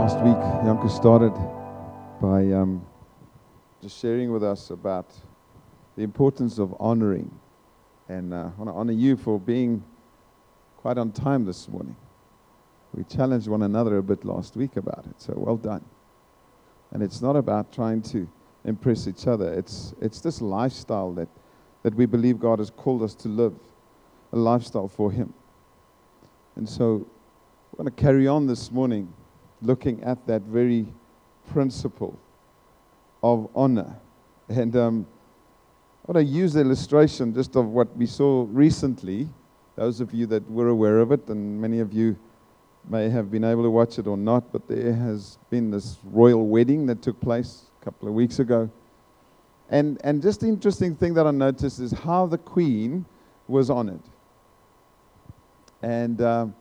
Last week, Janke started by um, just sharing with us about the importance of honoring. And uh, I want to honor you for being quite on time this morning. We challenged one another a bit last week about it, so well done. And it's not about trying to impress each other, it's, it's this lifestyle that, that we believe God has called us to live, a lifestyle for Him. And so we're going to carry on this morning looking at that very principle of honor. And um, I want to use the illustration just of what we saw recently. Those of you that were aware of it, and many of you may have been able to watch it or not, but there has been this royal wedding that took place a couple of weeks ago. And, and just the interesting thing that I noticed is how the queen was honored. And um,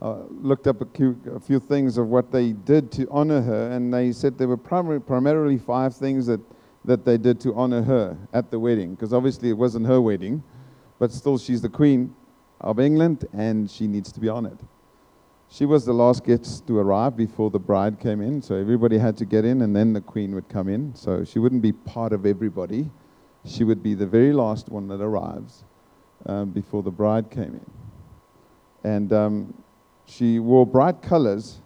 uh, looked up a few, a few, things of what they did to honor her, and they said there were primary, primarily five things that, that they did to honor her at the wedding, because obviously it wasn't her wedding, but still she's the queen of England and she needs to be honored. She was the last guest to arrive before the bride came in, so everybody had to get in and then the queen would come in. So she wouldn't be part of everybody, she would be the very last one that arrives um, before the bride came in. And um, she wore bright colors.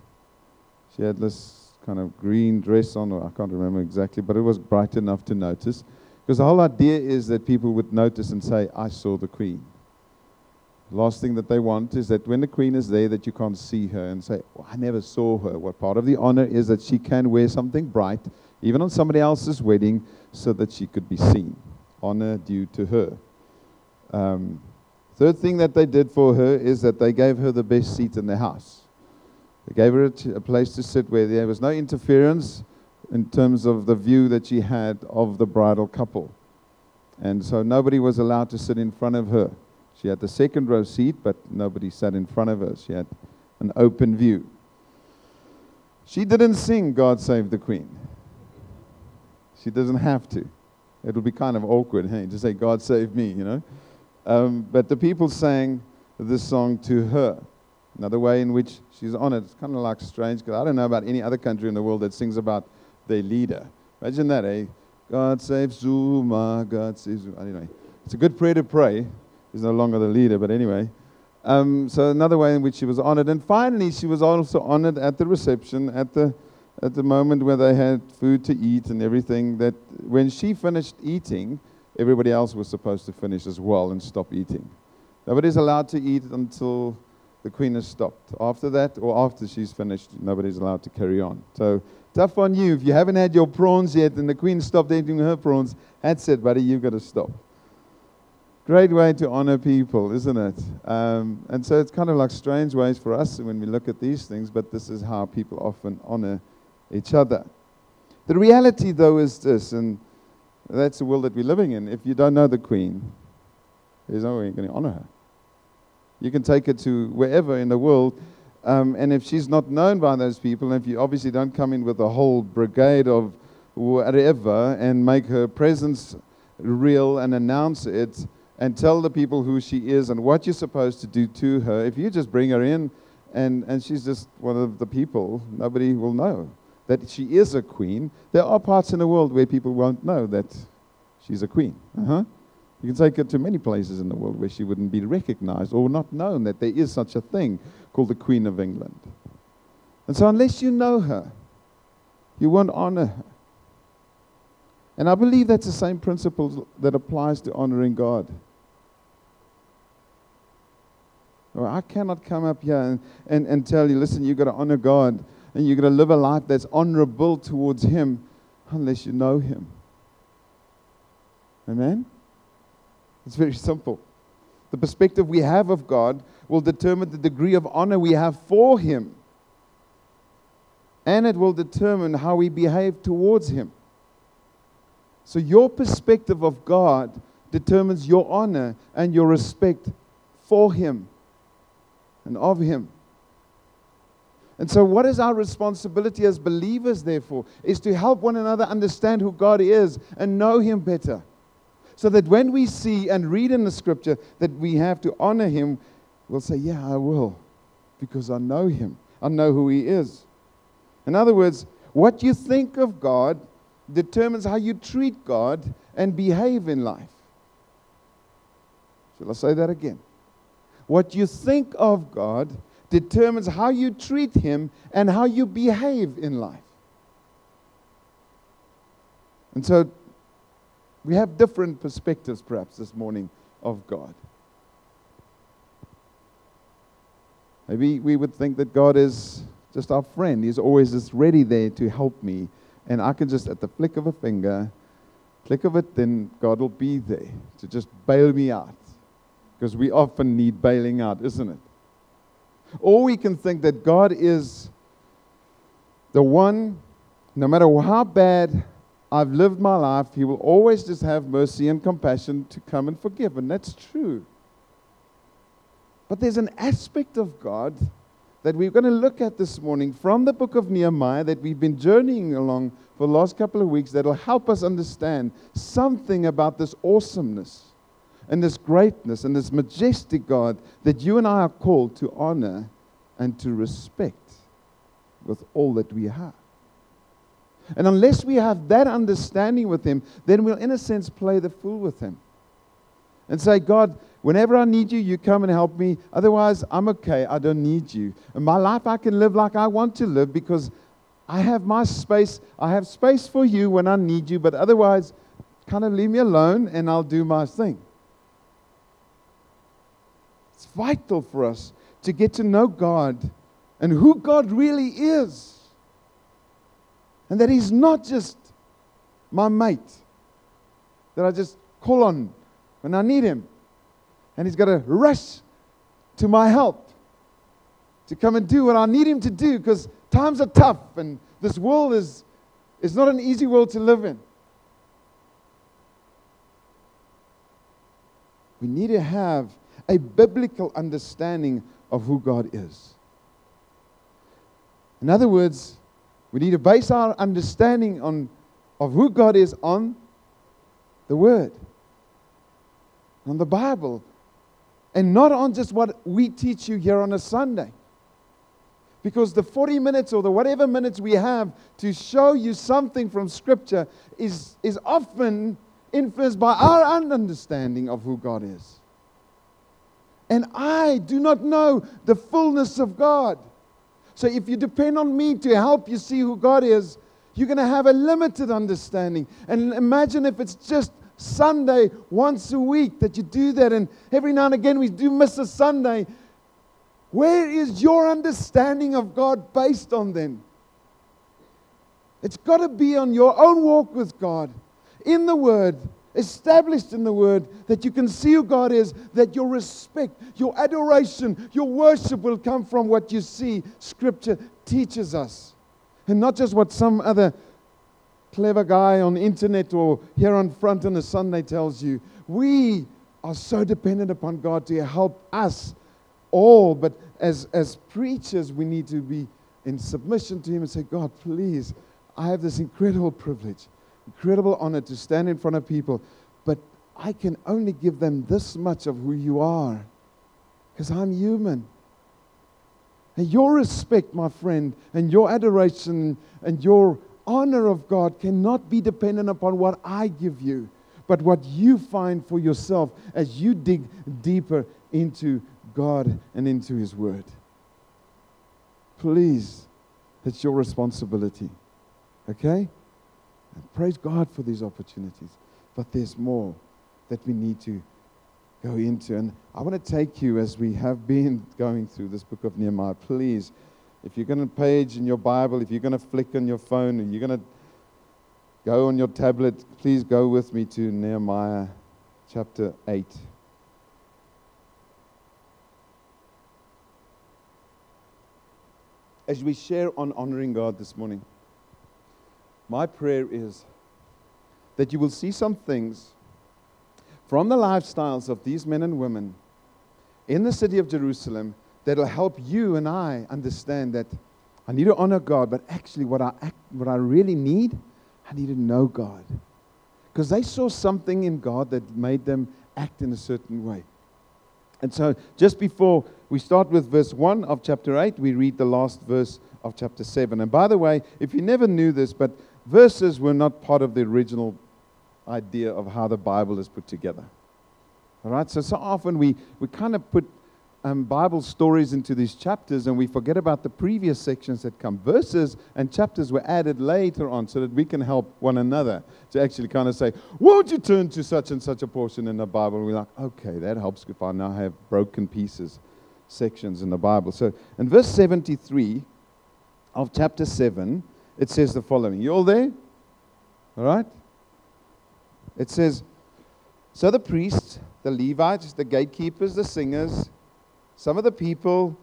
She had this kind of green dress on, I can't remember exactly, but it was bright enough to notice. Because the whole idea is that people would notice and say, I saw the queen. Last thing that they want is that when the queen is there, that you can't see her and say, well, I never saw her. What part of the honor is that she can wear something bright, even on somebody else's wedding, so that she could be seen. Honor due to her. Um, Third thing that they did for her is that they gave her the best seat in the house. They gave her a, place to sit where there was no interference in terms of the view that she had of the bridal couple. And so nobody was allowed to sit in front of her. She had the second row seat, but nobody sat in front of her. She had an open view. She didn't sing God Save the Queen. She doesn't have to. It'll be kind of awkward, hey, to say, God save me, you know. Um, but the people sang this song to her. Another way in which she's honored. It's kind of like strange because I don't know about any other country in the world that sings about their leader. Imagine that, eh? God save Zuma, God save Zuma. Anyway, it's a good prayer to pray. He's no longer the leader, but anyway. Um, so another way in which she was honored. And finally, she was also honored at the reception, at the, at the moment where they had food to eat and everything, that when she finished eating, everybody else was supposed to finish as well and stop eating. Nobody's allowed to eat until the queen has stopped. After that, or after she's finished, nobody's allowed to carry on. So, tough on you. If you haven't had your prawns yet and the queen stopped eating her prawns, that's it, buddy, you've got to stop. Great way to honor people, isn't it? Um, and so it's kind of like strange ways for us when we look at these things, but this is how people often honor each other. The reality, though, is this, and that's the world that we're living in. If you don't know the Queen, there's no way you're going to honor her. You can take her to wherever in the world, um, and if she's not known by those people, and if you obviously don't come in with a whole brigade of whatever and make her presence real and announce it and tell the people who she is and what you're supposed to do to her, if you just bring her in and, and she's just one of the people, nobody will know that she is a queen, there are parts in the world where people won't know that she's a queen. Uh-huh. You can take her to many places in the world where she wouldn't be recognized or not known that there is such a thing called the Queen of England. And so, unless you know her, you won't honor her. And I believe that's the same principle that applies to honoring God. I cannot come up here and, and, and tell you, listen, you've got to honor God and you've got to live a life that's honorable towards Him unless you know Him. Amen? It's very simple. The perspective we have of God will determine the degree of honor we have for Him. And it will determine how we behave towards Him. So, your perspective of God determines your honor and your respect for Him and of Him. And so, what is our responsibility as believers, therefore, is to help one another understand who God is and know Him better. So that when we see and read in the scripture that we have to honor him, we'll say, Yeah, I will, because I know him. I know who he is. In other words, what you think of God determines how you treat God and behave in life. Shall I say that again? What you think of God determines how you treat Him and how you behave in life. And so we have different perspectives, perhaps, this morning of God. Maybe we would think that God is just our friend. He's always just ready there to help me. And I can just, at the flick of a finger, click of it, then God will be there to just bail me out. Because we often need bailing out, isn't it? Or we can think that God is the one, no matter how bad I've lived my life, He will always just have mercy and compassion to come and forgive. And that's true. But there's an aspect of God that we're going to look at this morning from the book of Nehemiah that we've been journeying along for the last couple of weeks that will help us understand something about this awesomeness and this greatness and this majestic God that you and I are called to honor and to respect with all that we have. And unless we have that understanding with Him, then we'll, in a sense, play the fool with Him and say, God, whenever I need you, you come and help me. Otherwise, I'm okay. I don't need you. In my life, I can live like I want to live because I have my space. I have space for you when I need you, but otherwise, kind of leave me alone and I'll do my thing. It's vital for us to get to know God and who God really is. And that He's not just my mate that I just call on when I need Him. And He's got to rush to my help to come and do what I need Him to do because times are tough and this world is, is not an easy world to live in. We need to have a biblical understanding of who God is. In other words, we need to base our understanding on, of who God is on the Word, on the Bible, and not on just what we teach you here on a Sunday. Because the 40 minutes or the whatever minutes we have to show you something from Scripture is, is often influenced by our understanding of who God is. And I do not know the fullness of God. So if you depend on me to help you see who God is, you're going to have a limited understanding. And imagine if it's just Sunday once a week that you do that, and every now and again we do miss a Sunday. Where is your understanding of God based on then? It's got to be on your own walk with God, in the Word, established in the Word, that you can see who God is, that your respect, your adoration, your worship will come from what you see Scripture teaches us. And not just what some other clever guy on the internet or here on front on a Sunday tells you. We are so dependent upon God to help us all, but as, as preachers, we need to be in submission to Him and say, God, please, I have this incredible privilege incredible honor to stand in front of people, but I can only give them this much of who you are because I'm human. And your respect, my friend, and your adoration and your honor of God cannot be dependent upon what I give you, but what you find for yourself as you dig deeper into God and into His Word. Please, it's your responsibility. Okay? And praise God for these opportunities. But there's more that we need to go into. And I want to take you as we have been going through this book of Nehemiah. Please, if you're going to page in your Bible, if you're going to flick on your phone and you're going to go on your tablet, please go with me to Nehemiah chapter 8. As we share on honoring God this morning, my prayer is that you will see some things from the lifestyles of these men and women in the city of Jerusalem that will help you and I understand that I need to honor God, but actually, what I, what I really need, I need to know God. because they saw something in God that made them act in a certain way. And so, just before we start with verse 1 of chapter 8, we read the last verse of chapter 7. And by the way, if you never knew this, but verses were not part of the original idea of how the Bible is put together. All right, so so often we, we kind of put um, Bible stories into these chapters and we forget about the previous sections that come. Verses and chapters were added later on so that we can help one another to actually kind of say, Won't you turn to such and such a portion in the Bible? And we're like, Okay, that helps if I now have broken pieces, sections in the Bible. So in verse 73 of chapter 7, it says the following. You all there? All right? It says, So the priests, the Levites, the gatekeepers, the singers, some of the people,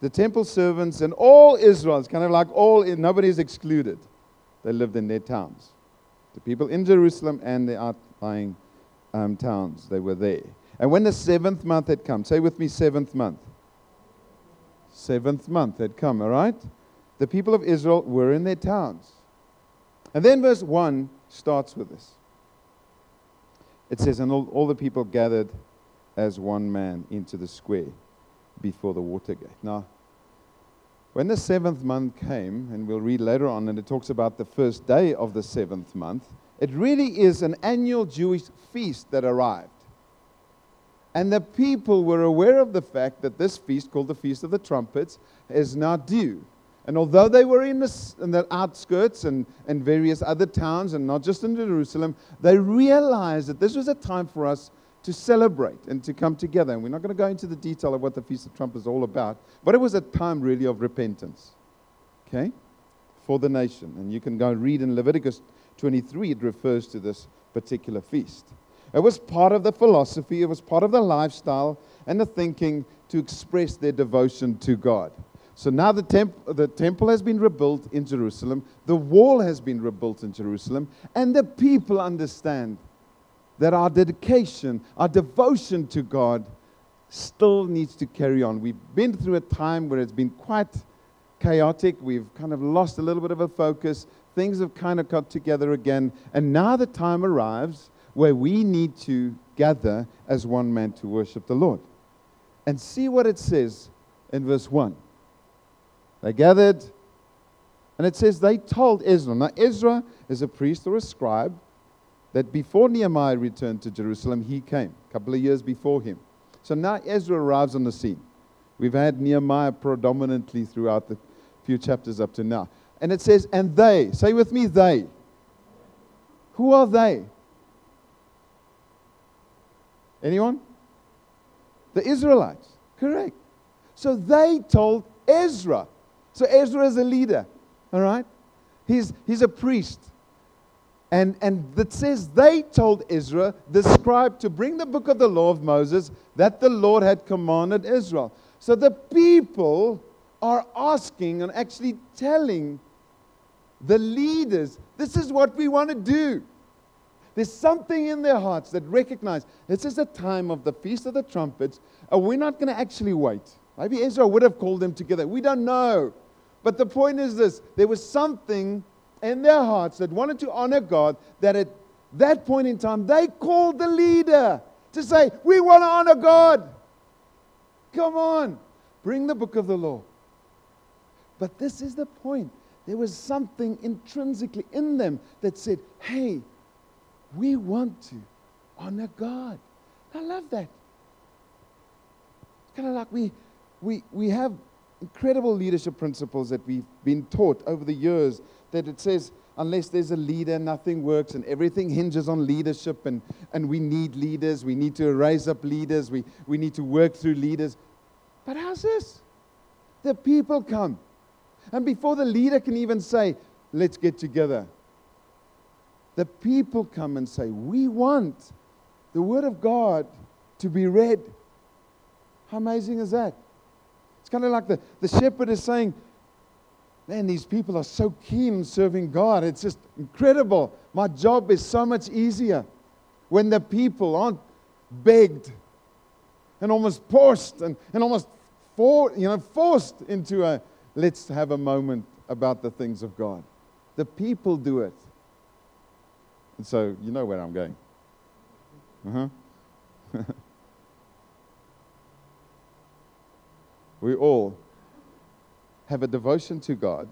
the temple servants, and all Israel, it's kind of like all, nobody is excluded. They lived in their towns. The people in Jerusalem and the outlying um, towns, they were there. And when the seventh month had come, say with me, seventh month. Seventh month had come, all right? The people of Israel were in their towns. And then verse 1 starts with this. It says, And all, all the people gathered as one man into the square before the Water Gate. Now, when the seventh month came, and we'll read later on, and it talks about the first day of the seventh month, it really is an annual Jewish feast that arrived. And the people were aware of the fact that this feast, called the Feast of the Trumpets, is now due. And although they were in the, in the outskirts and, and various other towns, and not just in Jerusalem, they realized that this was a time for us to celebrate and to come together. And we're not going to go into the detail of what the Feast of Trump is all about, but it was a time really of repentance, okay, for the nation. And you can go read in Leviticus 23, it refers to this particular feast. It was part of the philosophy, it was part of the lifestyle and the thinking to express their devotion to God. So now the, temp- the temple has been rebuilt in Jerusalem, the wall has been rebuilt in Jerusalem, and the people understand that our dedication, our devotion to God still needs to carry on. We've been through a time where it's been quite chaotic. We've kind of lost a little bit of a focus. Things have kind of got together again. And now the time arrives where we need to gather as one man to worship the Lord. And see what it says in verse 1. They gathered, and it says they told Ezra. Now, Ezra is a priest or a scribe that before Nehemiah returned to Jerusalem, he came, a couple of years before him. So now Ezra arrives on the scene. We've had Nehemiah predominantly throughout the few chapters up to now. And it says, and they, say with me, they. Who are they? Anyone? The Israelites. Correct. So they told Ezra. So Ezra is a leader, all right? He's, he's a priest. And, and it says they told Ezra, the scribe, to bring the book of the law of Moses that the Lord had commanded Israel. So the people are asking and actually telling the leaders, this is what we want to do. There's something in their hearts that recognize this is the time of the Feast of the Trumpets, and we're not going to actually wait. Maybe Ezra would have called them together. We don't know. But the point is this there was something in their hearts that wanted to honor God, that at that point in time, they called the leader to say, We want to honor God. Come on, bring the book of the law. But this is the point. There was something intrinsically in them that said, Hey, we want to honor God. I love that. It's kind of like we, we, we have incredible leadership principles that we've been taught over the years that it says, unless there's a leader, nothing works, and everything hinges on leadership, and, and we need leaders. We need to raise up leaders. We, we need to work through leaders. But how's this? The people come. And before the leader can even say, let's get together, the people come and say, we want the Word of God to be read. How amazing is that? Kind of like the, the shepherd is saying, Man, these people are so keen serving God. It's just incredible. My job is so much easier when the people aren't begged and almost forced and, and almost for, you know, forced into a let's have a moment about the things of God. The people do it. And so you know where I'm going. Uh-huh. we all have a devotion to God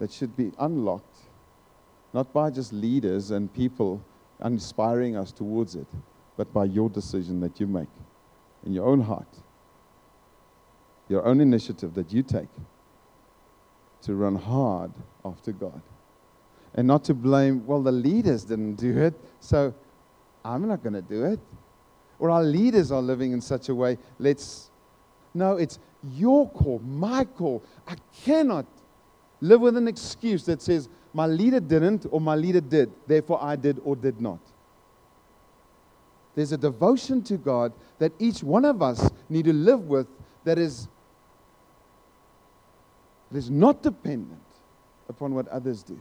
that should be unlocked, not by just leaders and people inspiring us towards it, but by your decision that you make in your own heart, your own initiative that you take to run hard after God. And not to blame, well, the leaders didn't do it, so I'm not going to do it. Or our leaders are living in such a way, let's. No, it's your call, my call. I cannot live with an excuse that says, my leader didn't or my leader did, therefore I did or did not. There's a devotion to God that each one of us need to live with that is, that is not dependent upon what others do,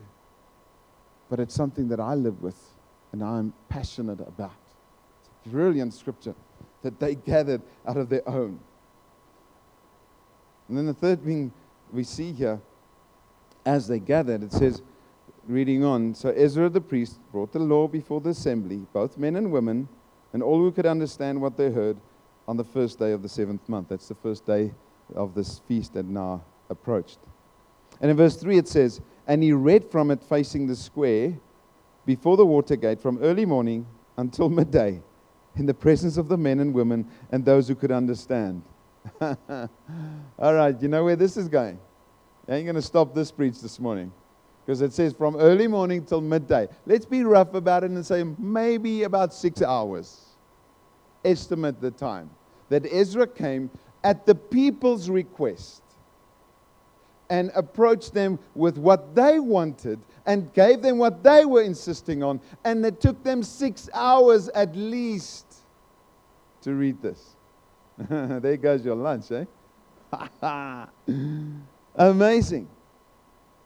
but it's something that I live with and I'm passionate about. It's a brilliant scripture that they gathered out of their own. And then the third thing we see here, as they gathered, it says, reading on, so Ezra the priest brought the law before the assembly, both men and women, and all who could understand what they heard on the first day of the seventh month. That's the first day of this feast that now approached. And in verse 3 it says, And he read from it facing the square before the water gate from early morning until midday in the presence of the men and women and those who could understand. All right, you know where this is going? I ain't going to stop this preach this morning because it says from early morning till midday. Let's be rough about it and say maybe about six hours. Estimate the time that Ezra came at the people's request and approached them with what they wanted and gave them what they were insisting on. And it took them six hours at least to read this. there goes your lunch, eh? Amazing.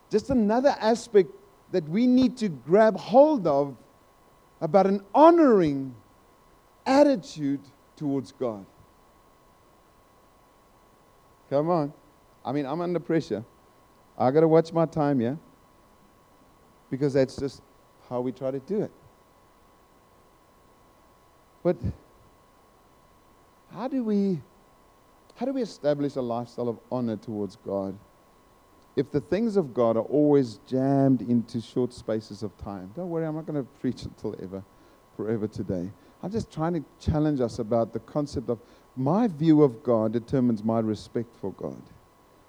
Just another aspect that we need to grab hold of about an honoring attitude towards God. Come on. I mean, I'm under pressure. I got to watch my time, yeah? Because that's just how we try to do it. But how do we how do we establish a lifestyle of honor towards God if the things of God are always jammed into short spaces of time? Don't worry, I'm not going to preach until ever, forever today. I'm just trying to challenge us about the concept of my view of God determines my respect for God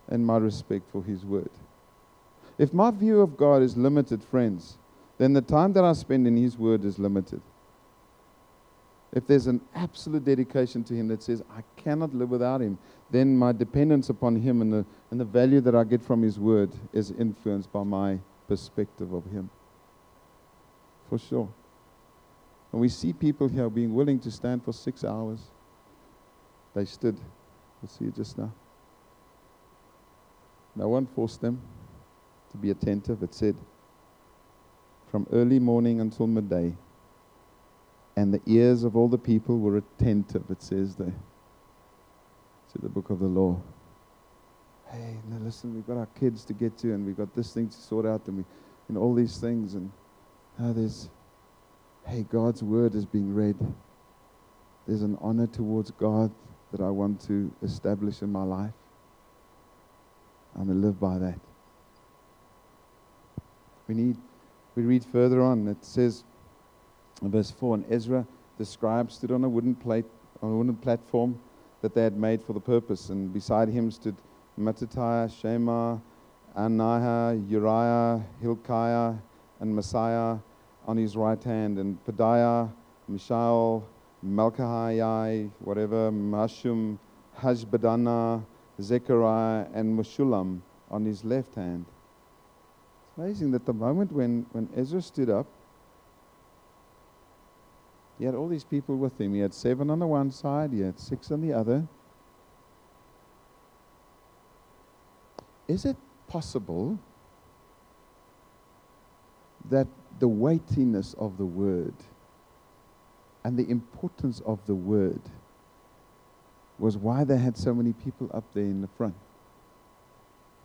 and my respect for His Word. If my view of God is limited, friends, then the time that I spend in His Word is limited if there's an absolute dedication to Him that says, I cannot live without Him, then my dependence upon Him and the, and the value that I get from His Word is influenced by my perspective of Him. For sure. And we see people here being willing to stand for six hours. They stood. We'll see it just now. No one forced them to be attentive. It said, from early morning until midday, and the ears of all the people were attentive, it says there, to the book of the law. Hey, now listen, we've got our kids to get to, and we've got this thing to sort out, and we, and all these things, and now there's, hey, God's word is being read. There's an honor towards God that I want to establish in my life. I'm going to live by that. We need, we read further on, it says, verse 4 And Ezra, the scribe, stood on a wooden plate, on a wooden platform that they had made for the purpose. And beside him stood Mattithiah, Shema, Ananiah, Uriah, Hilkiah, and Maaseiah on his right hand, and Pedaiah, Mishael, Malchihai, whatever, Mashum, Hashbaddanah, Zechariah, and Meshullam on his left hand. It's amazing that the moment when, when Ezra stood up, he had all these people with him. He had seven on the one side, he had six on the other. Is it possible that the weightiness of the word and the importance of the word was why they had so many people up there in the front?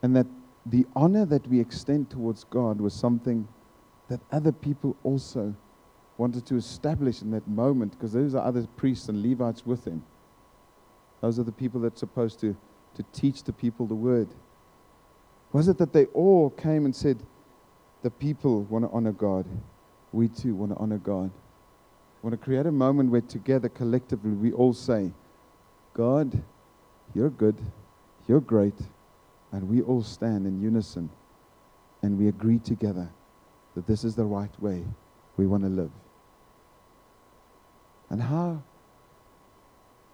And that the honor that we extend towards God was something that other people also wanted to establish in that moment, because those are other priests and Levites with him. Those are the people that's supposed to, to teach the people the word. Was it that they all came and said, The people want to honor God? We too want to honor God. We want to create a moment where together, collectively, we all say, God, you're good, you're great, and we all stand in unison and we agree together that this is the right way we want to live. And how,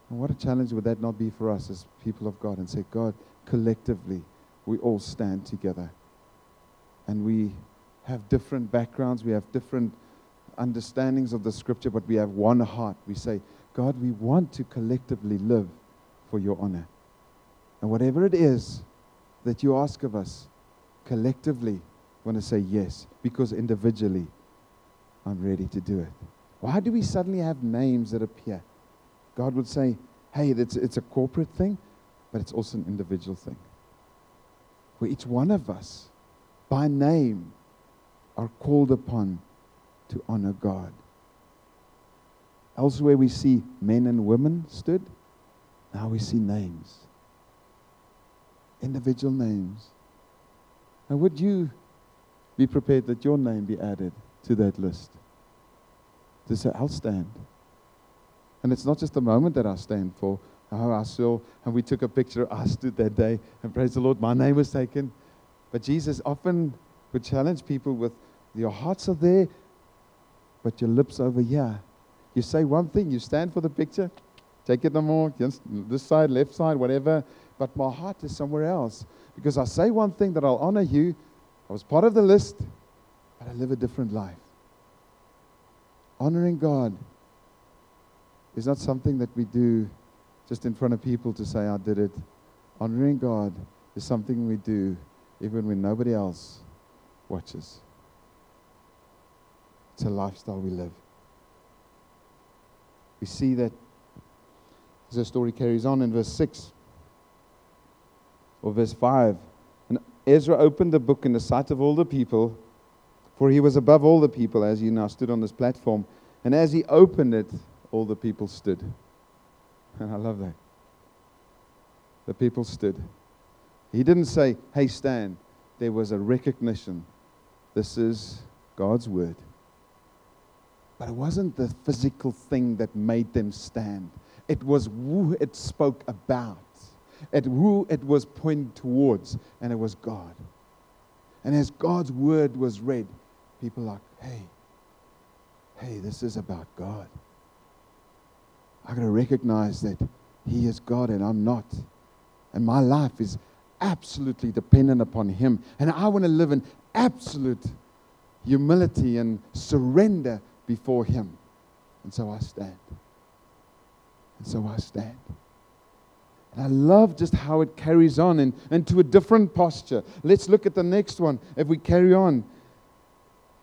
and what a challenge would that not be for us as people of God and say, God, collectively, we all stand together. And we have different backgrounds, we have different understandings of the scripture, but we have one heart. We say, God, we want to collectively live for your honor. And whatever it is that you ask of us, collectively, want to say yes, because individually, I'm ready to do it. Why do we suddenly have names that appear? God would say, hey, it's, it's a corporate thing, but it's also an individual thing. Where each one of us, by name, are called upon to honor God. Elsewhere, we see men and women stood. Now we see names, individual names. And would you be prepared that your name be added to that list? To say, I'll stand. And it's not just the moment that I stand for. Oh, I saw, and we took a picture. I stood that day, and praise the Lord, my name was taken. But Jesus often would challenge people with, Your hearts are there, but your lips over here. You say one thing, you stand for the picture, take it no more, this side, left side, whatever, but my heart is somewhere else. Because I say one thing that I'll honor you, I was part of the list, but I live a different life. Honoring God is not something that we do just in front of people to say, I did it. Honoring God is something we do even when nobody else watches. It's a lifestyle we live. We see that as the story carries on in verse 6 or verse 5. And Ezra opened the book in the sight of all the people, for he was above all the people as he now stood on this platform. And as he opened it, all the people stood. And I love that. The people stood. He didn't say, hey, stand. There was a recognition. This is God's word. But it wasn't the physical thing that made them stand, it was who it spoke about, it who it was pointing towards, and it was God. And as God's word was read, people are like, hey, hey, this is about God. I got to recognize that He is God and I'm not. And my life is absolutely dependent upon Him. And I want to live in absolute humility and surrender before Him. And so I stand. And so I stand. And I love just how it carries on and, and to a different posture. Let's look at the next one. If we carry on,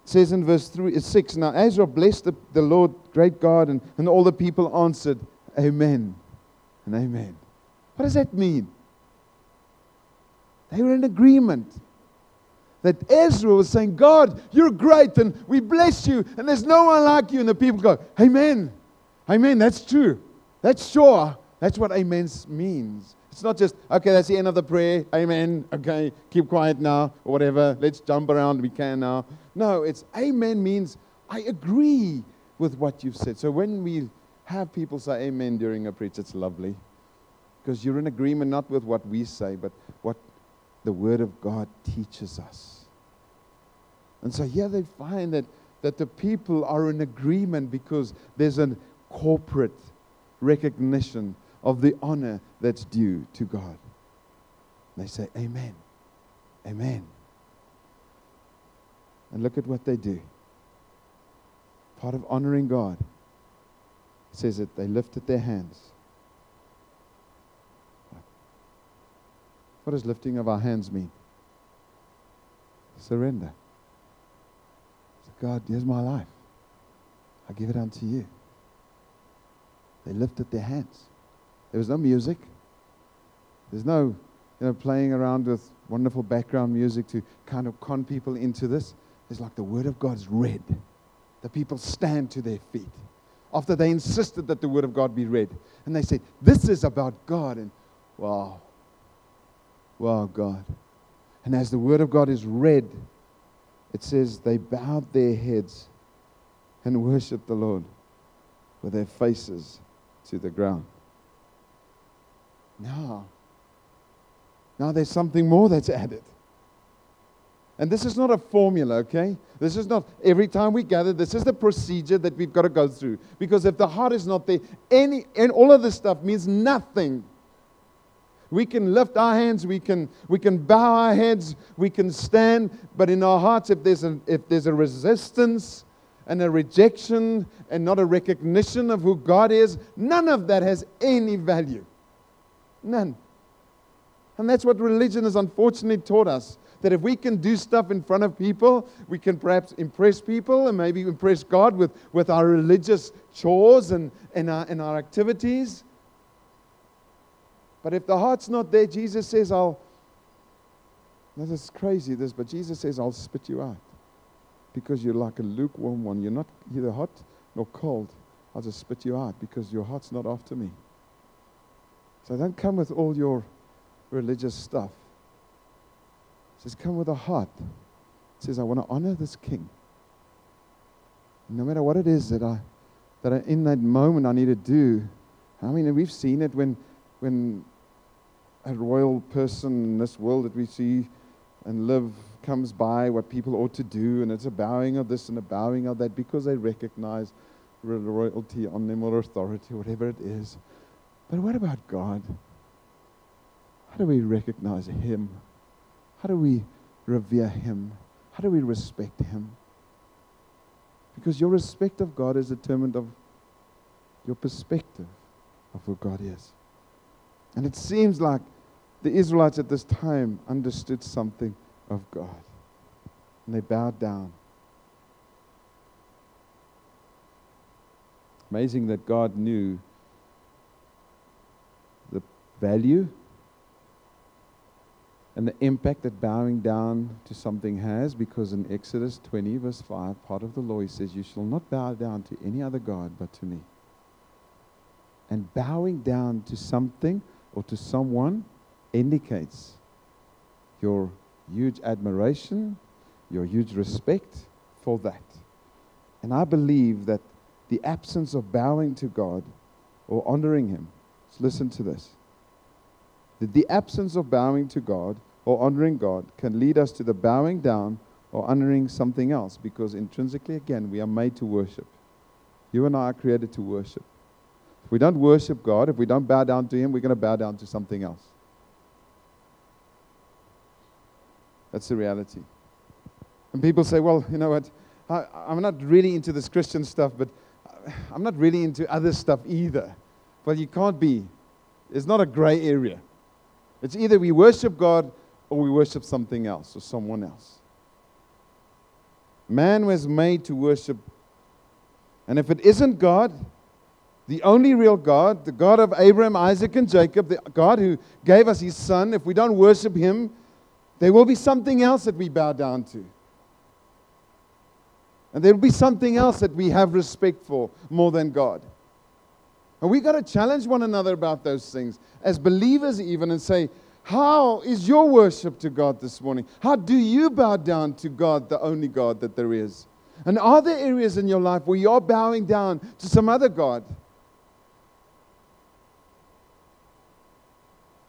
says in verse 3, uh, 6 Now Ezra blessed the, the Lord, great God, and, and all the people answered, Amen and Amen. What does that mean? They were in agreement that Ezra was saying, God, you're great and we bless you and there's no one like you. And the people go, Amen. Amen. That's true. That's sure. That's what amen means. It's not just, okay, that's the end of the prayer. Amen. Okay, keep quiet now or whatever. Let's jump around. We can now. No, it's amen means I agree with what you've said. So when we have people say amen during a preach, it's lovely because you're in agreement not with what we say, but what the Word of God teaches us. And so here they find that, that the people are in agreement because there's a corporate recognition of the honor that's due to God. They say, Amen. Amen. And look at what they do. Part of honoring God says that they lifted their hands. What does lifting of our hands mean? Surrender. So God, here's my life. I give it unto you. They lifted their hands. There was no music. There's no, you know, playing around with wonderful background music to kind of con people into this. It's like the word of God is read. The people stand to their feet after they insisted that the word of God be read. And they said, This is about God. And wow, wow, God. And as the word of God is read, it says they bowed their heads and worshiped the Lord with their faces to the ground. Now, now there's something more that's added. And this is not a formula, okay? This is not every time we gather, this is the procedure that we've got to go through. Because if the heart is not there, any and all of this stuff means nothing. We can lift our hands, we can, we can bow our heads, we can stand, but in our hearts, if there's, a, if there's a resistance and a rejection and not a recognition of who God is, none of that has any value. None. And that's what religion has unfortunately taught us. That if we can do stuff in front of people, we can perhaps impress people and maybe impress God with, with our religious chores and, and, our, and our activities. But if the heart's not there, Jesus says, I'll. This is crazy, this, but Jesus says, I'll spit you out. Because you're like a lukewarm one. You're not either hot nor cold. I'll just spit you out because your heart's not after me. So don't come with all your religious stuff. It says, come with a heart. It says, I want to honor this king. No matter what it is that I that I, in that moment I need to do. I mean, we've seen it when when a royal person in this world that we see and live comes by what people ought to do, and it's a bowing of this and a bowing of that because they recognize royalty on them or authority, whatever it is. But what about God? How do we recognize Him? How do we revere Him? How do we respect Him? Because your respect of God is determined of your perspective of who God is. And it seems like the Israelites at this time understood something of God. And they bowed down. Amazing that God knew value and the impact that bowing down to something has, because in Exodus 20, verse 5, part of the law, he says, You shall not bow down to any other God but to me. And bowing down to something or to someone indicates your huge admiration, your huge respect for that. And I believe that the absence of bowing to God or honoring Him, so listen to this, that the absence of bowing to God or honoring God can lead us to the bowing down or honoring something else because intrinsically, again, we are made to worship. You and I are created to worship. If we don't worship God, if we don't bow down to Him, we're going to bow down to something else. That's the reality. And people say, well, you know what? I, am not really into this Christian stuff, but I'm not really into other stuff either. Well, you can't be. It's not a gray area. It's either we worship God or we worship something else or someone else. Man was made to worship. And if it isn't God, the only real God, the God of Abraham, Isaac, and Jacob, the God who gave us his son, if we don't worship him, there will be something else that we bow down to. And there will be something else that we have respect for more than God. And we've got to challenge one another about those things as believers, even, and say, How is your worship to God this morning? How do you bow down to God, the only God that there is? And are there areas in your life where you're bowing down to some other God?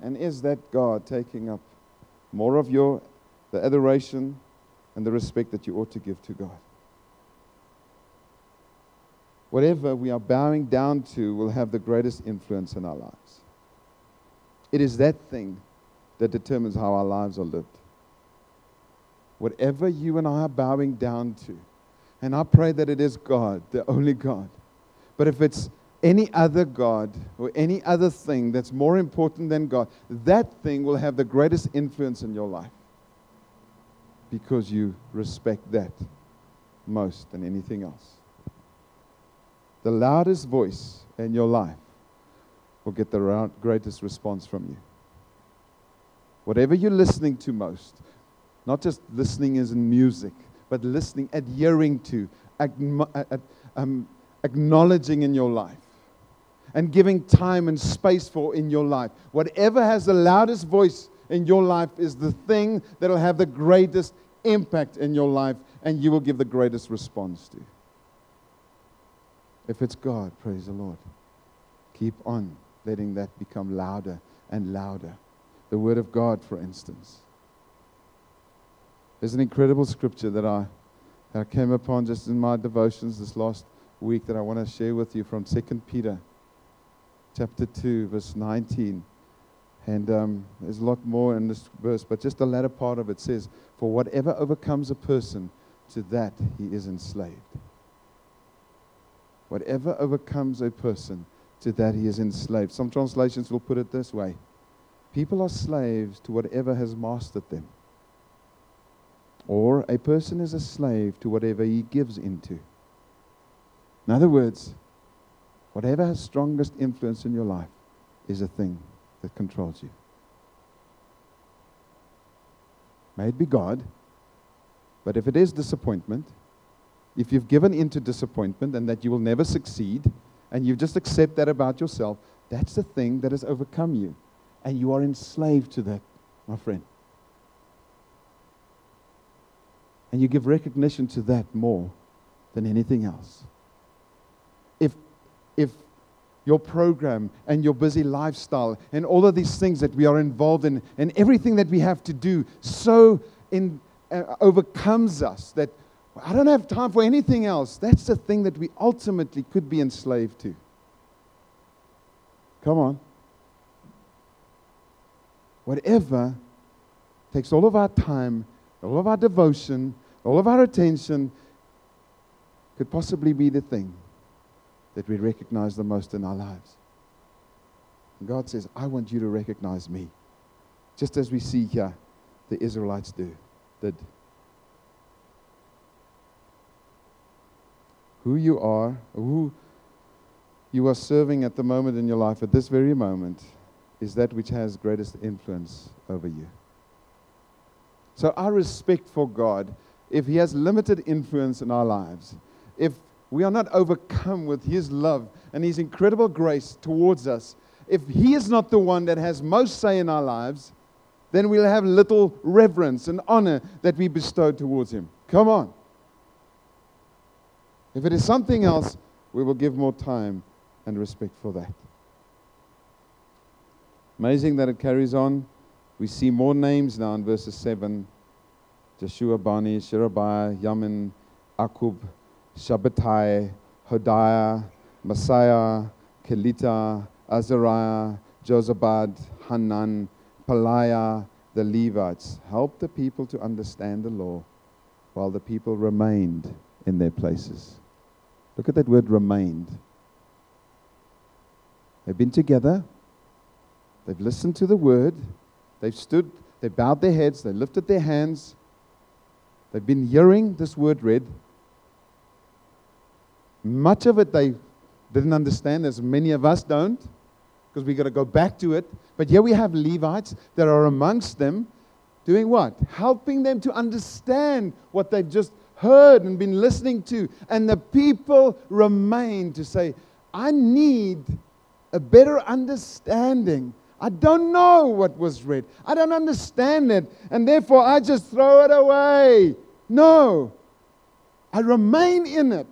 And is that God taking up more of your the adoration and the respect that you ought to give to God? Whatever we are bowing down to will have the greatest influence in our lives. It is that thing that determines how our lives are lived. Whatever you and I are bowing down to, and I pray that it is God, the only God. But if it's any other God or any other thing that's more important than God, that thing will have the greatest influence in your life because you respect that most than anything else. The loudest voice in your life will get the greatest response from you. Whatever you're listening to most, not just listening as in music, but listening, adhering to, um, acknowledging in your life, and giving time and space for in your life. Whatever has the loudest voice in your life is the thing that will have the greatest impact in your life, and you will give the greatest response to. If it's God, praise the Lord. Keep on letting that become louder and louder. The Word of God, for instance. There's an incredible scripture that I, that I came upon just in my devotions this last week that I want to share with you from 2 Peter chapter 2, verse 19. And um, there's a lot more in this verse, but just the latter part of it says, For whatever overcomes a person, to that he is enslaved. Whatever overcomes a person, to that he is enslaved. Some translations will put it this way People are slaves to whatever has mastered them. Or a person is a slave to whatever he gives into. In other words, whatever has strongest influence in your life is a thing that controls you. May it be God, but if it is disappointment, if you've given in to disappointment and that you will never succeed, and you just accept that about yourself, that's the thing that has overcome you. And you are enslaved to that, my friend. And you give recognition to that more than anything else. If, if your program and your busy lifestyle and all of these things that we are involved in and everything that we have to do so in, uh, overcomes us that I don't have time for anything else. That's the thing that we ultimately could be enslaved to. Come on. Whatever takes all of our time, all of our devotion, all of our attention, could possibly be the thing that we recognize the most in our lives. And God says, I want you to recognize me, just as we see here the Israelites do, did. Who you are, who you are serving at the moment in your life, at this very moment, is that which has greatest influence over you. So, our respect for God, if He has limited influence in our lives, if we are not overcome with His love and His incredible grace towards us, if He is not the one that has most say in our lives, then we'll have little reverence and honor that we bestow towards Him. Come on. If it is something else, we will give more time and respect for that. Amazing that it carries on. We see more names now in verses 7 Joshua, Bani, Sherebiah, Yamin, Akkub, Shabbethai, Hodiah, Maaseiah, Kelita, Azariah, Jozabad, Hanan, Pelaiah, the Levites. Help the people to understand the law while the people remained in their places. Look at that word remained. They've been together, they've listened to the word, they've stood, they bowed their heads, they lifted their hands, they've been hearing this word read. Much of it they didn't understand, as many of us don't, because we've got to go back to it. But here we have Levites that are amongst them doing what? Helping them to understand what they've just heard and been listening to. And the people remain to say, I need a better understanding. I don't know what was read. I don't understand it. And therefore, I just throw it away. No. I remain in it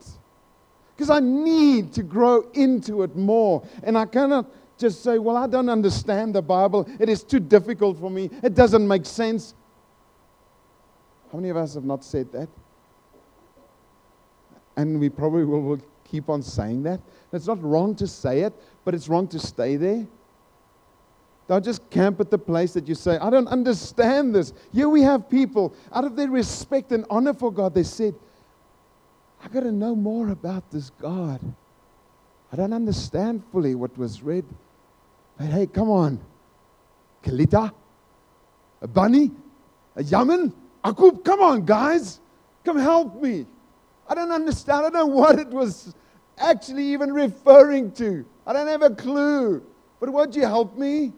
because I need to grow into it more. And I cannot just say, Well, I don't understand the Bible. It is too difficult for me. It doesn't make sense. How many of us have not said that? And we probably will, will keep on saying that. It's not wrong to say it, but it's wrong to stay there. Don't just camp at the place that you say, I don't understand this. Here we have people, out of their respect and honor for God, they said, I got to know more about this God. I don't understand fully what was read. But hey, come on. Kelita, a bunny, a yaman, Akkub, come on, guys. Come help me. I don't understand. I don't know what it was actually even referring to. I don't have a clue. But would you help me?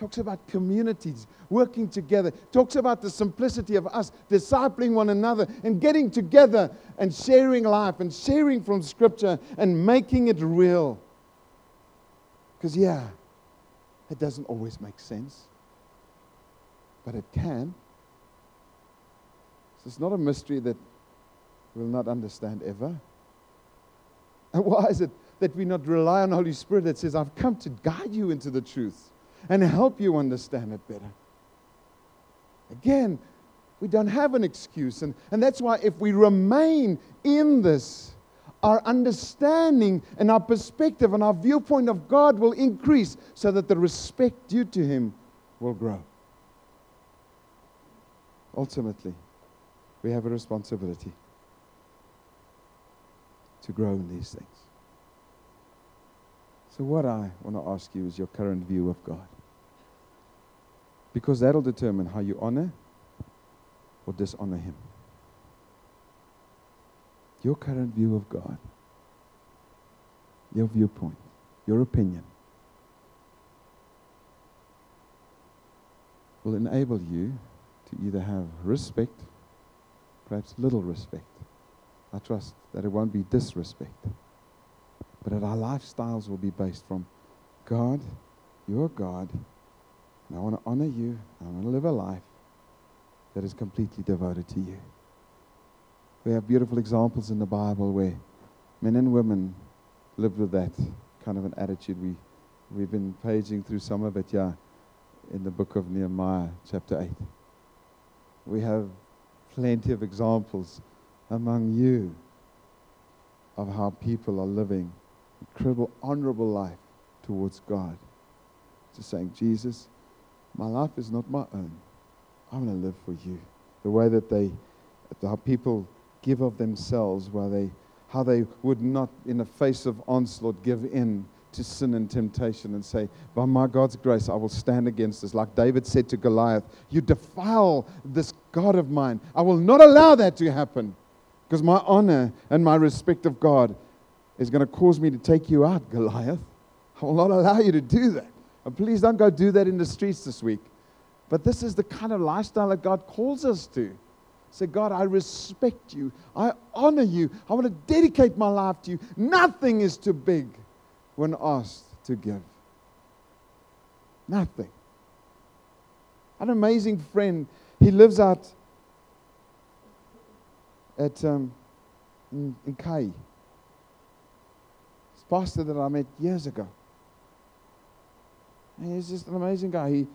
talks about communities working together, talks about the simplicity of us discipling one another and getting together and sharing life and sharing from Scripture and making it real. Because, yeah, it doesn't always make sense, but it can. So it's not a mystery that we'll not understand ever. And why is it that we not rely on the Holy Spirit that says, I've come to guide you into the truth and help you understand it better? Again, we don't have an excuse. And, and that's why if we remain in this, our understanding and our perspective and our viewpoint of God will increase so that the respect due to Him will grow. Ultimately, we have a responsibility to grow in these things. So, what I want to ask you is your current view of God. Because that'll determine how you honor or dishonor Him. Your current view of God, your viewpoint, your opinion will enable you to either have respect, perhaps little respect. I trust that it won't be disrespect but that our lifestyles will be based from God, you're God, and I want to honor you, I want to live a life that is completely devoted to you. We have beautiful examples in the Bible where men and women lived with that kind of an attitude. We, we've been paging through some of it, yeah, in the book of Nehemiah, chapter 8. We have plenty of examples among you of how people are living incredible, honorable life towards God. Just saying, Jesus, my life is not my own. I'm going to live for you. The way that they, how people give of themselves, while they, how they would not, in the face of onslaught, give in to sin and temptation and say, By my God's grace, I will stand against this. Like David said to Goliath, You defile this God of mine. I will not allow that to happen because my honor and my respect of God is going to cause me to take you out, Goliath. I will not allow you to do that. And please don't go do that in the streets this week. But this is the kind of lifestyle that God calls us to. Say, God, I respect you. I honor you. I want to dedicate my life to you. Nothing is too big when asked to give. Nothing. An amazing friend. He lives out at um, in, in Kai pastor that I met years ago. And he's just an amazing guy. He,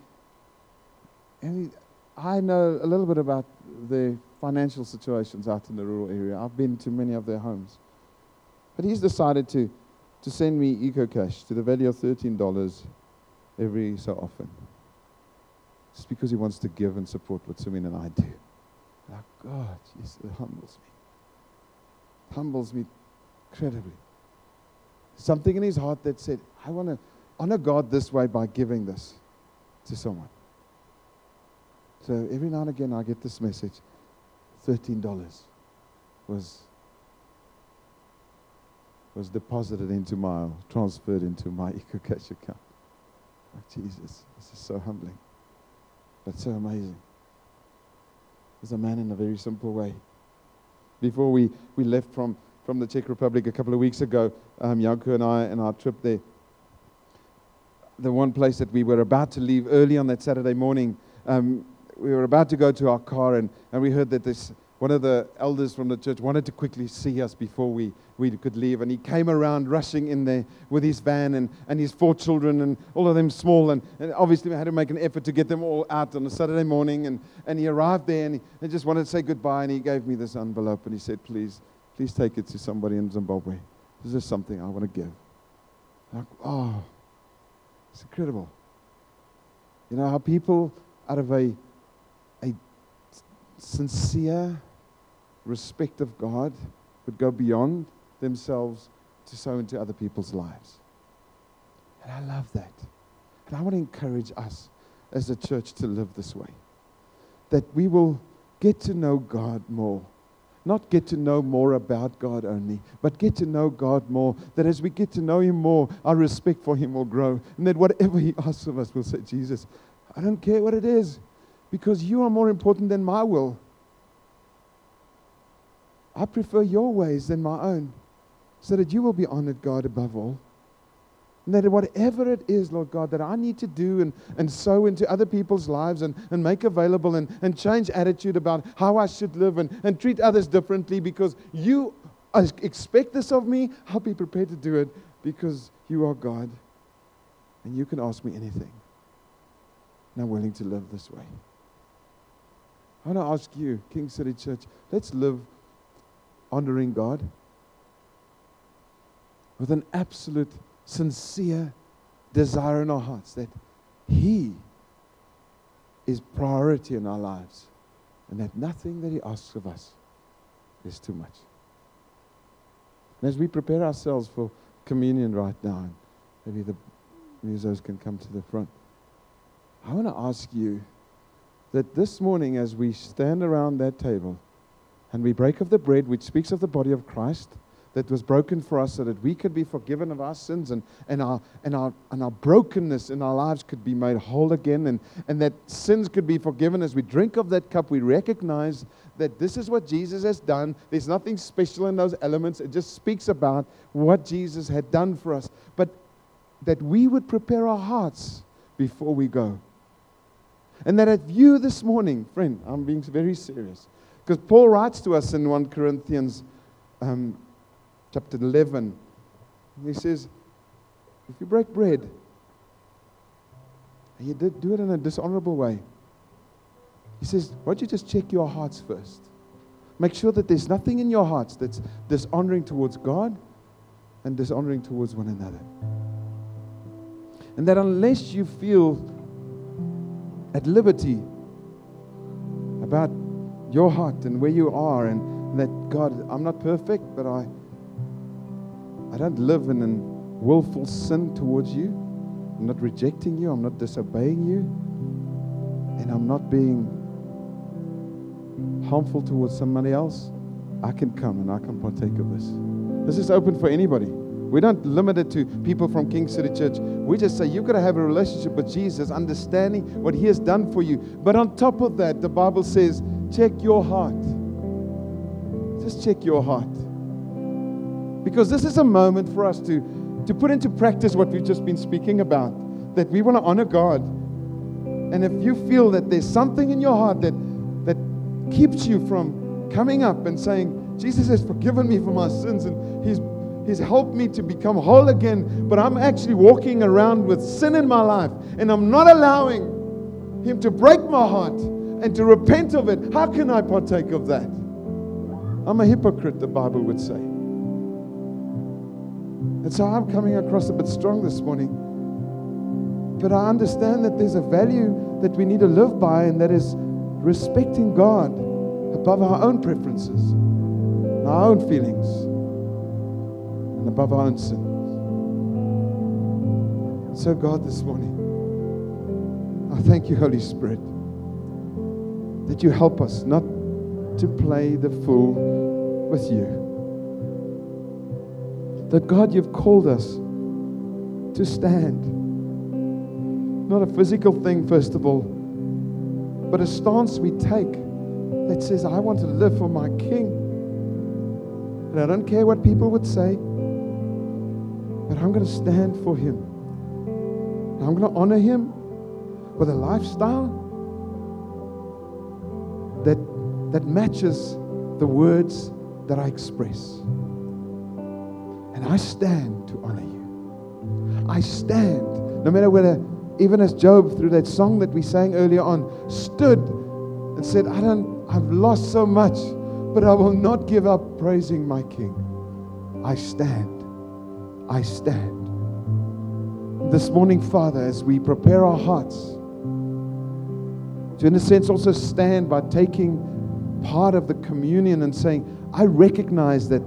and he, I know a little bit about the financial situations out in the rural area. I've been to many of their homes. But he's decided to, to send me EcoCash to the value of $13 every so often. Just because he wants to give and support what Sumin and I do. Like, God, yes, it humbles me. It humbles me incredibly something in his heart that said, I want to honor God this way by giving this to someone. So every now and again, I get this message $13 was, was deposited into my, transferred into my EcoCash account. Oh, Jesus, this is so humbling, but so amazing. There's a man in a very simple way. Before we, we left from from the Czech Republic a couple of weeks ago, um, Janko and I, and our trip there. The one place that we were about to leave early on that Saturday morning, um, we were about to go to our car, and, and we heard that this one of the elders from the church wanted to quickly see us before we, we could leave. And he came around rushing in there with his van and, and his four children, and all of them small. And, and obviously, we had to make an effort to get them all out on a Saturday morning. And, and he arrived there and he, he just wanted to say goodbye. And he gave me this envelope and he said, Please, Please take it to somebody in Zimbabwe. This is something I want to give. Like, oh, it's incredible. You know how people, out of a, a sincere respect of God, would go beyond themselves to sow into other people's lives. And I love that. And I want to encourage us as a church to live this way. That we will get to know God more not get to know more about God only, but get to know God more. That as we get to know Him more, our respect for Him will grow. And that whatever He asks of us, we'll say, Jesus, I don't care what it is, because you are more important than my will. I prefer your ways than my own, so that you will be honored, God, above all. And that whatever it is, Lord God, that I need to do and, and sow into other people's lives and, and make available and, and change attitude about how I should live and, and treat others differently because you expect this of me, I'll be prepared to do it because you are God. And you can ask me anything. And I'm willing to live this way. I want to ask you, King City Church, let's live honoring God with an absolute sincere desire in our hearts that He is priority in our lives and that nothing that He asks of us is too much. And as we prepare ourselves for communion right now, maybe the musos can come to the front, I want to ask you that this morning, as we stand around that table and we break of the bread, which speaks of the body of Christ that was broken for us so that we could be forgiven of our sins and, and, our, and, our, and our brokenness in our lives could be made whole again and, and that sins could be forgiven. As we drink of that cup, we recognize that this is what Jesus has done. There's nothing special in those elements, it just speaks about what Jesus had done for us. But that we would prepare our hearts before we go. And that at you this morning, friend, I'm being very serious, because Paul writes to us in 1 Corinthians um, chapter 11. He says, if you break bread, and you do it in a dishonorable way, he says, why don't you just check your hearts first? Make sure that there's nothing in your hearts that's dishonoring towards God and dishonoring towards one another. And that unless you feel at liberty about your heart and where you are, and that God, I'm not perfect, but I I don't live in a willful sin towards you. I'm not rejecting you. I'm not disobeying you. And I'm not being harmful towards somebody else. I can come and I can partake of this. This is open for anybody. We don't limit it to people from King City Church. We just say you've got to have a relationship with Jesus, understanding what He has done for you. But on top of that, the Bible says, check your heart. Just check your heart. Because this is a moment for us to, to put into practice what we've just been speaking about that we want to honor God. And if you feel that there's something in your heart that, that keeps you from coming up and saying, Jesus has forgiven me for my sins and He's, he's helped me to become whole again, but I'm actually walking around with sin in my life and I'm not allowing Him to break my heart and to repent of it, how can I partake of that? I'm a hypocrite, the Bible would say. And so I'm coming across a bit strong this morning. But I understand that there's a value that we need to live by, and that is respecting God above our own preferences, our own feelings, and above our own sins. So, God, this morning, I thank you, Holy Spirit, that you help us not to play the fool with you that God, you've called us to stand. Not a physical thing, first of all, but a stance we take that says, I want to live for my King. And I don't care what people would say, but I'm going to stand for Him. And I'm going to honor Him with a lifestyle that, matches the words that I express. And I stand to honor you. I stand, no matter whether, even as Job, through that song that we sang earlier on, stood and said, I don't, I've lost so much, but I will not give up praising my King. I stand. I stand. This morning, Father, as we prepare our hearts to, in a sense, also stand by taking part of the communion and saying, I recognize that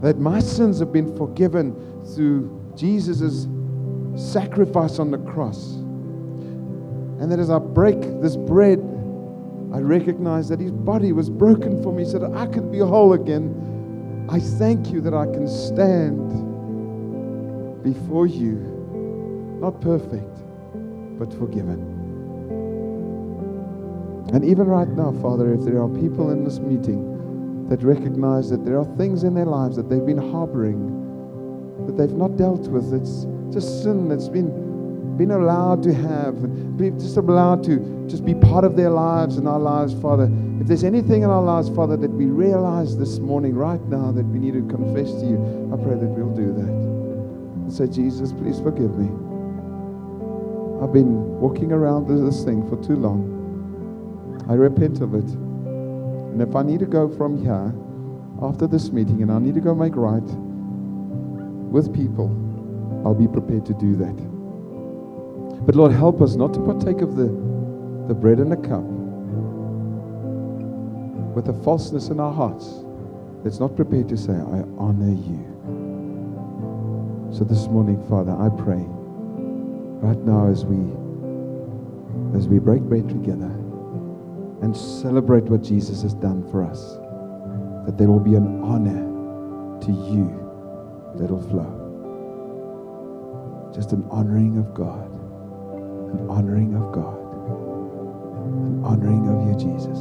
that my sins have been forgiven through Jesus' sacrifice on the cross. And that as I break this bread I recognize that his body was broken for me so that I could be whole again. I thank you that I can stand before you, not perfect, but forgiven. And even right now, Father, if there are people in this meeting that recognize that there are things in their lives that they've been harboring, that they've not dealt with, it's just sin that's been been allowed to have, be just allowed to just be part of their lives and our lives, Father. If there's anything in our lives, Father, that we realize this morning, right now, that we need to confess to you, I pray that we'll do that. And say, Jesus, please forgive me. I've been walking around this thing for too long. I repent of it. And if I need to go from here after this meeting and I need to go make right with people, I'll be prepared to do that. But Lord, help us not to partake of the, the bread and the cup with a falseness in our hearts that's not prepared to say, I honor you. So this morning, Father, I pray right now as we as we break bread together and celebrate what Jesus has done for us, that there will be an honor to you that will flow. Just an honoring of God an honoring of God, an honoring of you, Jesus.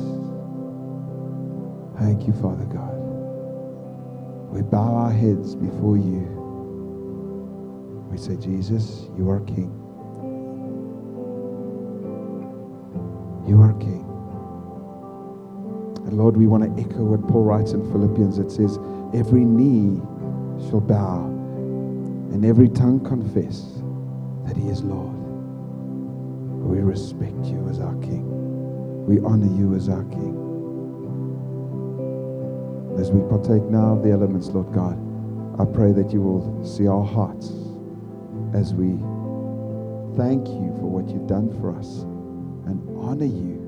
Thank you, Father God. We bow our heads before you. We say, Jesus, you are King. You are King. And Lord, we want to echo what Paul writes in Philippians. It says, Every knee shall bow and every tongue confess that he is Lord. We respect you as our King. We honor you as our King. As we partake now of the elements, Lord God, I pray that you will see our hearts as we thank you for what you've done for us and honor you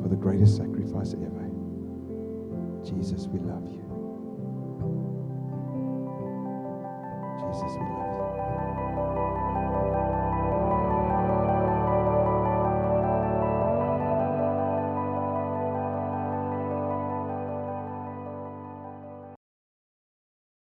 for the greatest sacrifice ever. Jesus, we love you.